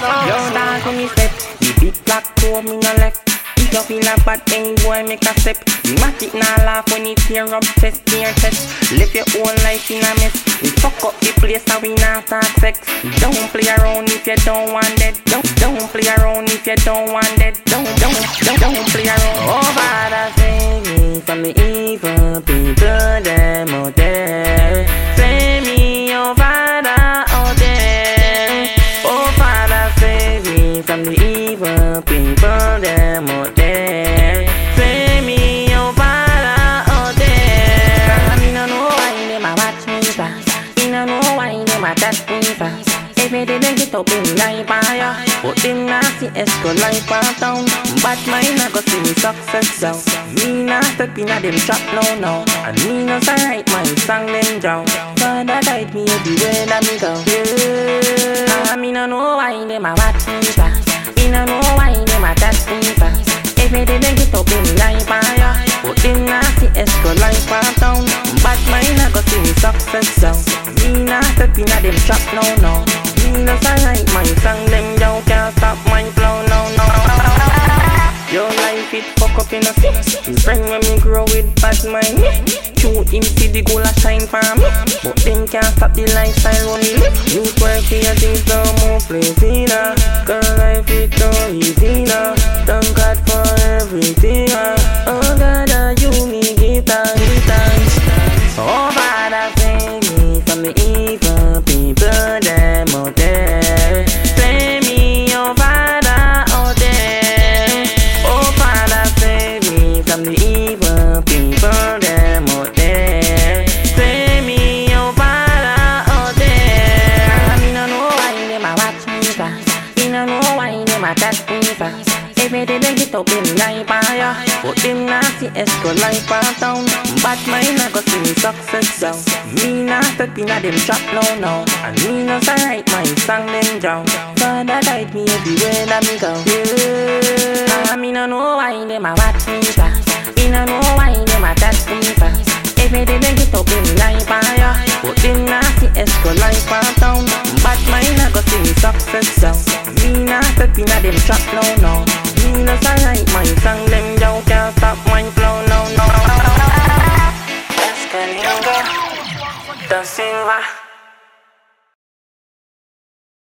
Yo, dance when me step. The big black toe me no left. If you feel a bad thing, boy, make a step. The matic nah laugh when it tear up chest, tear chest. Live your own life in a mess. We fuck up the place so we not start sex. Don't play around if you don't want that. Don't don't play around if you don't want that. Don't don't don't don't play around. But them not see escort life on town But mine a go see me success down Me not step in them trap no no. And me no say write my song them down Father guide me everywhere that me go. Yeah. Me no know why them a watch me Me no know why them a touch me fast Every day they step in a them trap no no. Me no write my song them down Can't stop my flow no no. Your life it fuck up in a friend when me grow with bad mind. True him see the goal a shine for me. But them can't stop the lifestyle live Youth work for your things no more. Cause life it no every day they get up them night fire But them not see extra life for town But mind I go see me success down Me not step in a them trap no no And me no say write my song them down Father guide me everywhere that me go Yeah, me no know why them a watch me fast Me no know why them a touch me fast Every day they get up them night fire But them not see extra life for town But mind I go see me success down Me not step in a them trap no no. Dancing.